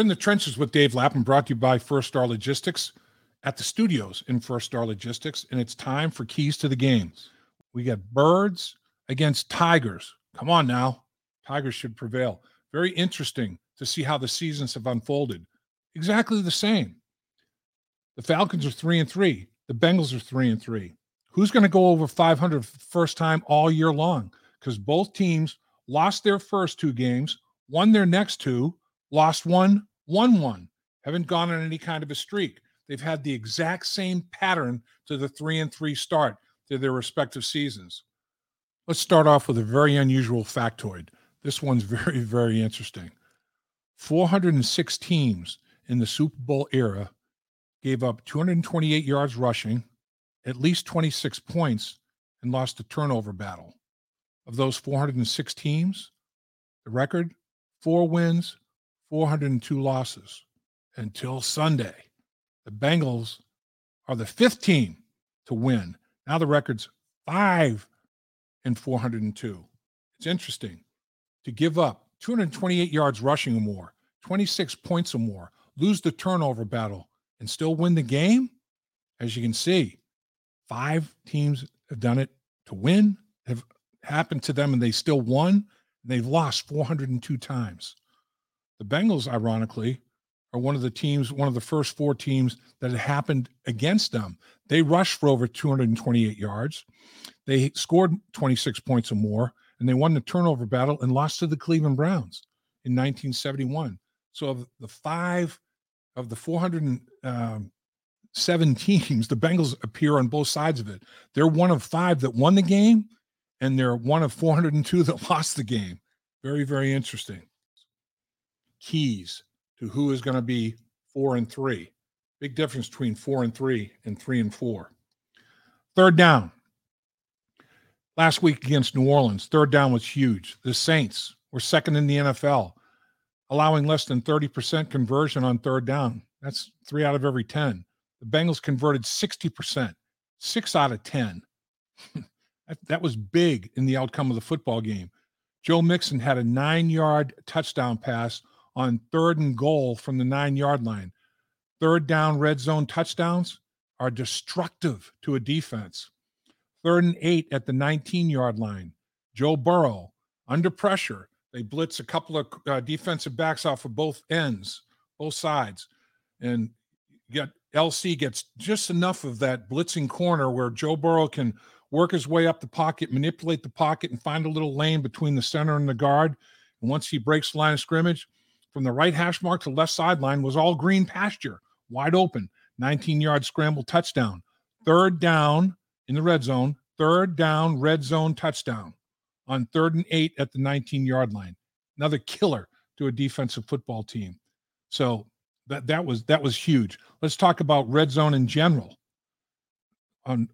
You're in the trenches with Dave Lapham, brought to you by First Star Logistics at the studios in First Star Logistics, and it's time for keys to the games. We got birds against tigers. Come on now. Tigers should prevail. Very interesting to see how the seasons have unfolded. Exactly the same. The Falcons are three and three. The Bengals are three and three. Who's going to go over 500 first time all year long? Because both teams lost their first two games, won their next two, lost one, won one. Haven't gone on any kind of a streak. They've had the exact same pattern to the three and three start to their respective seasons. Let's start off with a very unusual factoid. This one's very, very interesting. 406 teams in the Super Bowl era gave up 228 yards rushing, at least 26 points, and lost a turnover battle. Of those 406 teams, the record four wins, 402 losses until Sunday. The Bengals are the fifth team to win. Now the record's five and 402. It's interesting to give up 228 yards rushing or more, 26 points or more, lose the turnover battle, and still win the game. As you can see, five teams have done it to win, have happened to them, and they still won. They've lost 402 times. The Bengals, ironically, are one of the teams, one of the first four teams that happened against them. They rushed for over 228 yards. They scored 26 points or more, and they won the turnover battle and lost to the Cleveland Browns in 1971. So, of the five of the 407 um, teams, the Bengals appear on both sides of it. They're one of five that won the game, and they're one of 402 that lost the game. Very, very interesting. Keys to who is going to be four and three. Big difference between four and three and three and four. Third down. Last week against New Orleans, third down was huge. The Saints were second in the NFL, allowing less than 30% conversion on third down. That's three out of every 10. The Bengals converted 60%, six out of 10. that, that was big in the outcome of the football game. Joe Mixon had a nine yard touchdown pass on third and goal from the nine yard line. Third down red zone touchdowns are destructive to a defense. Third and eight at the 19 yard line. Joe Burrow under pressure. They blitz a couple of uh, defensive backs off of both ends, both sides. And get LC gets just enough of that blitzing corner where Joe Burrow can work his way up the pocket, manipulate the pocket, and find a little lane between the center and the guard. And once he breaks the line of scrimmage, from the right hash mark to left sideline was all green pasture, wide open, 19 yard scramble touchdown. Third down in the red zone, third down red zone touchdown on third and eight at the 19 yard line. Another killer to a defensive football team. So that that was that was huge. Let's talk about red zone in general. On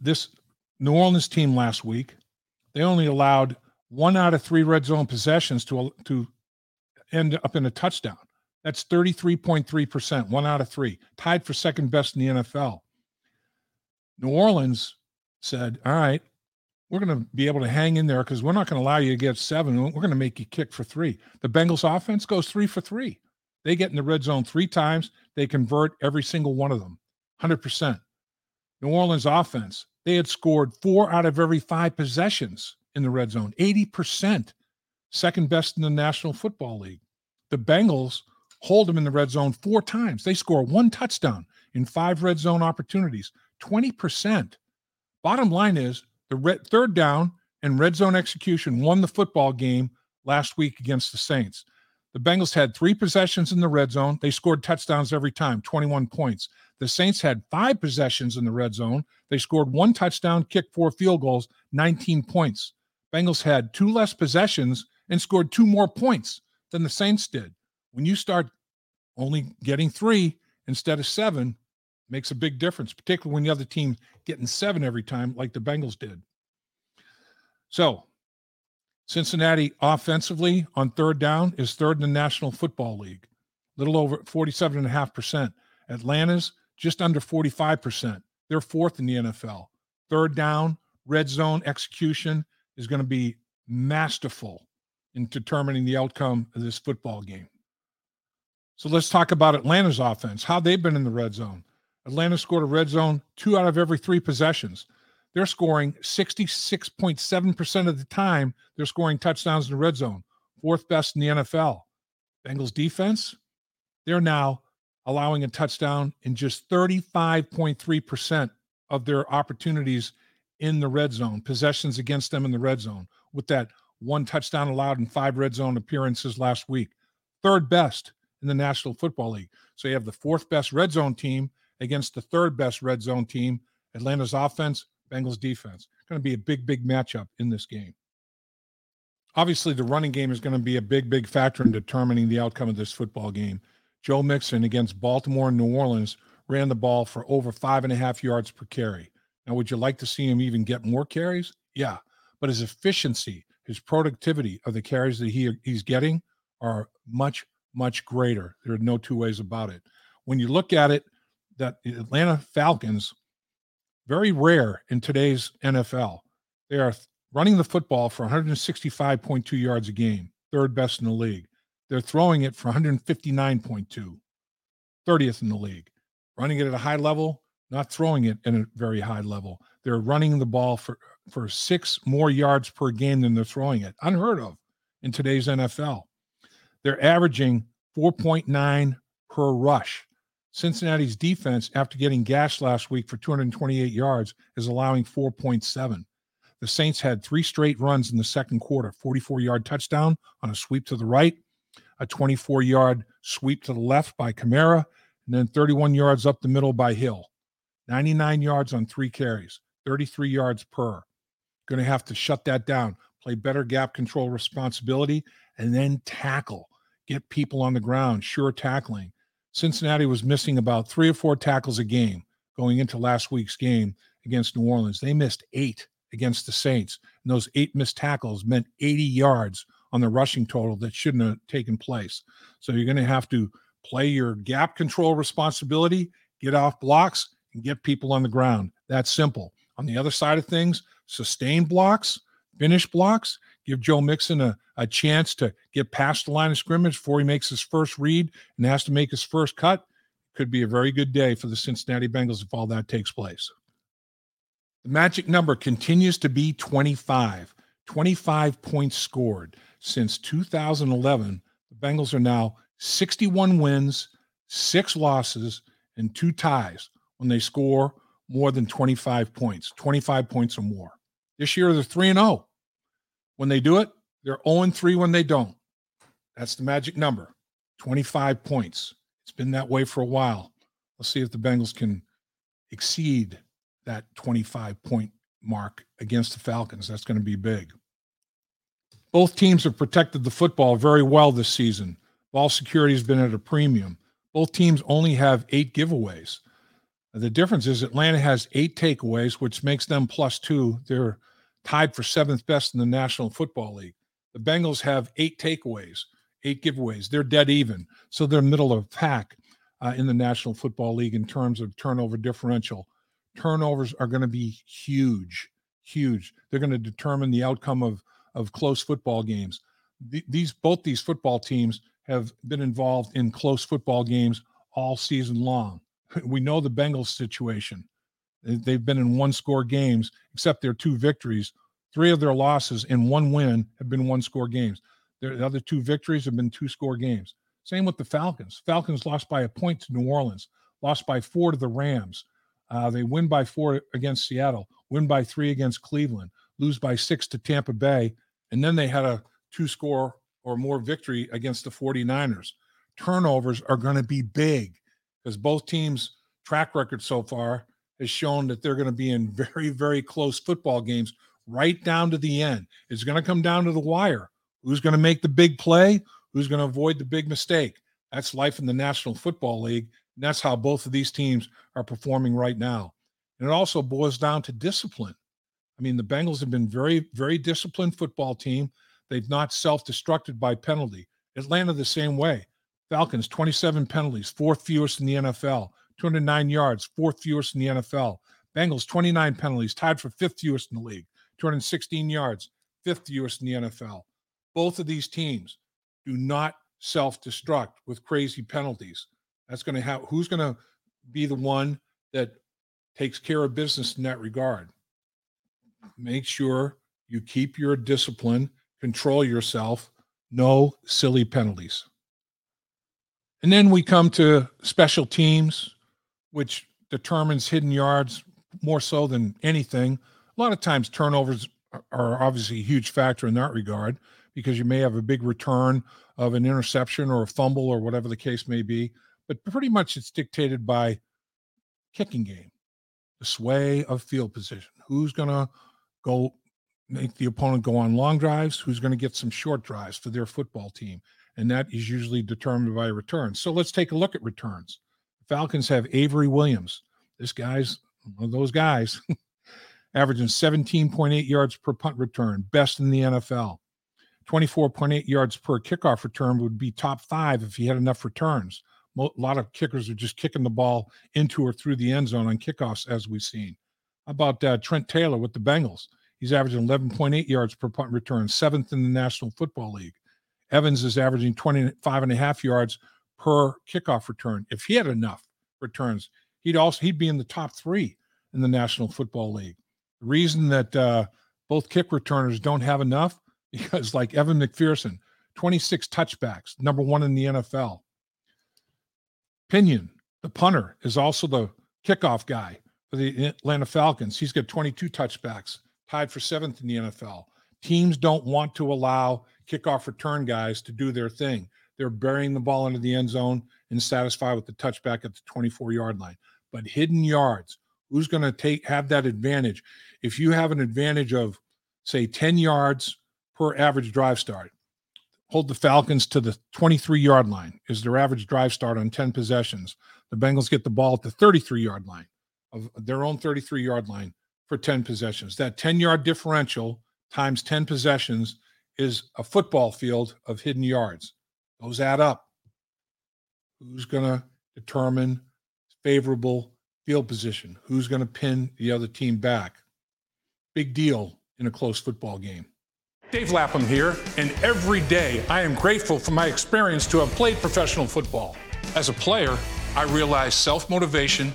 this New Orleans team last week, they only allowed one out of three red zone possessions to to end up in a touchdown. That's 33.3%, one out of three, tied for second best in the NFL. New Orleans said, All right, we're going to be able to hang in there because we're not going to allow you to get seven. We're going to make you kick for three. The Bengals offense goes three for three. They get in the red zone three times. They convert every single one of them, 100%. New Orleans offense, they had scored four out of every five possessions in the red zone, 80% second best in the National Football League. The Bengals hold them in the red zone four times. They score one touchdown in five red zone opportunities, 20%. Bottom line is the red, third down and red zone execution won the football game last week against the Saints. The Bengals had three possessions in the red zone. They scored touchdowns every time, 21 points. The Saints had five possessions in the red zone. They scored one touchdown, kicked four field goals, 19 points. Bengals had two less possessions and scored two more points than the Saints did. When you start only getting three instead of seven, makes a big difference, particularly when the other team getting seven every time, like the Bengals did. So, Cincinnati offensively on third down is third in the National Football League, little over 47.5%. Atlanta's just under 45%. They're fourth in the NFL. Third down, red zone execution is going to be masterful in determining the outcome of this football game. So let's talk about Atlanta's offense, how they've been in the red zone. Atlanta scored a red zone two out of every three possessions. They're scoring 66.7% of the time, they're scoring touchdowns in the red zone, fourth best in the NFL. Bengals defense, they're now allowing a touchdown in just 35.3% of their opportunities in the red zone, possessions against them in the red zone, with that one touchdown allowed in five red zone appearances last week. Third best in the National Football League. So you have the fourth best red zone team against the third best red zone team. Atlanta's offense, Bengals defense. Going to be a big, big matchup in this game. Obviously, the running game is going to be a big, big factor in determining the outcome of this football game. Joe Mixon against Baltimore and New Orleans ran the ball for over five and a half yards per carry. Now, would you like to see him even get more carries? Yeah. But his efficiency, his productivity of the carries that he he's getting are much, much greater. There are no two ways about it. When you look at it, that Atlanta Falcons, very rare in today's NFL. They are running the football for 165.2 yards a game, third best in the league. They're throwing it for 159.2, 30th in the league. Running it at a high level, not throwing it at a very high level. They're running the ball for, for six more yards per game than they're throwing it. Unheard of in today's NFL. They're averaging 4.9 per rush. Cincinnati's defense, after getting gashed last week for 228 yards, is allowing 4.7. The Saints had three straight runs in the second quarter 44 yard touchdown on a sweep to the right, a 24 yard sweep to the left by Kamara, and then 31 yards up the middle by Hill. 99 yards on three carries, 33 yards per. Going to have to shut that down, play better gap control responsibility, and then tackle. Get people on the ground, sure tackling. Cincinnati was missing about three or four tackles a game going into last week's game against New Orleans. They missed eight against the Saints. And those eight missed tackles meant 80 yards on the rushing total that shouldn't have taken place. So you're going to have to play your gap control responsibility, get off blocks, and get people on the ground. That's simple. On the other side of things, sustain blocks, finish blocks, give Joe Mixon a, a chance to get past the line of scrimmage before he makes his first read and has to make his first cut. Could be a very good day for the Cincinnati Bengals if all that takes place. The magic number continues to be 25. 25 points scored. Since 2011, the Bengals are now 61 wins, six losses, and two ties when they score more than 25 points, 25 points or more. This year, they're 3 and 0. When they do it, they're 0 and 3 when they don't. That's the magic number 25 points. It's been that way for a while. Let's see if the Bengals can exceed that 25 point mark against the Falcons. That's going to be big. Both teams have protected the football very well this season. Ball security has been at a premium. Both teams only have eight giveaways. The difference is Atlanta has eight takeaways, which makes them plus two. They're tied for seventh best in the National Football League. The Bengals have eight takeaways, eight giveaways. They're dead even. So they're middle of pack uh, in the National Football League in terms of turnover differential turnovers are going to be huge, huge. They're going to determine the outcome of of close football games. these both these football teams have been involved in close football games all season long. We know the Bengals situation. They've been in one score games, except their two victories. Three of their losses and one win have been one score games. The other two victories have been two score games. Same with the Falcons. Falcons lost by a point to New Orleans, lost by four to the Rams, uh, they win by four against Seattle, win by three against Cleveland, lose by six to Tampa Bay, and then they had a two score or more victory against the 49ers. Turnovers are going to be big because both teams' track record so far has shown that they're going to be in very, very close football games right down to the end. It's going to come down to the wire. Who's going to make the big play? Who's going to avoid the big mistake? That's life in the National Football League. And that's how both of these teams are performing right now. And it also boils down to discipline. I mean, the Bengals have been very, very disciplined football team. They've not self-destructed by penalty. Atlanta the same way. Falcons 27 penalties, fourth fewest in the NFL. 209 yards, fourth fewest in the NFL. Bengals 29 penalties, tied for fifth fewest in the league. 216 yards, fifth fewest in the NFL. Both of these teams do not self-destruct with crazy penalties. That's going to have who's going to be the one that takes care of business in that regard. Make sure you keep your discipline, control yourself, no silly penalties. And then we come to special teams, which determines hidden yards more so than anything. A lot of times, turnovers are obviously a huge factor in that regard because you may have a big return of an interception or a fumble or whatever the case may be. But pretty much it's dictated by kicking game, the sway of field position. Who's going to go make the opponent go on long drives? Who's going to get some short drives for their football team? And that is usually determined by returns. So let's take a look at returns. Falcons have Avery Williams. This guy's one of those guys, averaging 17.8 yards per punt return, best in the NFL. 24.8 yards per kickoff return would be top five if he had enough returns. A lot of kickers are just kicking the ball into or through the end zone on kickoffs, as we've seen. How about uh, Trent Taylor with the Bengals? He's averaging 11.8 yards per punt return, seventh in the National Football League. Evans is averaging 25 and a half yards per kickoff return. If he had enough returns, he'd also he'd be in the top three in the National Football League. The reason that uh, both kick returners don't have enough because, like Evan McPherson, 26 touchbacks, number one in the NFL. Pinion, the punter, is also the kickoff guy for the Atlanta Falcons. He's got 22 touchbacks, tied for seventh in the NFL. Teams don't want to allow kickoff return guys to do their thing. They're burying the ball into the end zone and satisfied with the touchback at the 24 yard line. But hidden yards, who's going to take have that advantage? If you have an advantage of, say, 10 yards per average drive start, hold the Falcons to the 23 yard line is their average drive start on 10 possessions. The Bengals get the ball at the 33 yard line of their own 33 yard line for 10 possessions. That 10 yard differential times 10 possessions is a football field of hidden yards. Those add up. Who's going to determine favorable field position? Who's going to pin the other team back? Big deal in a close football game. Dave Lapham here, and every day I am grateful for my experience to have played professional football. As a player, I realize self motivation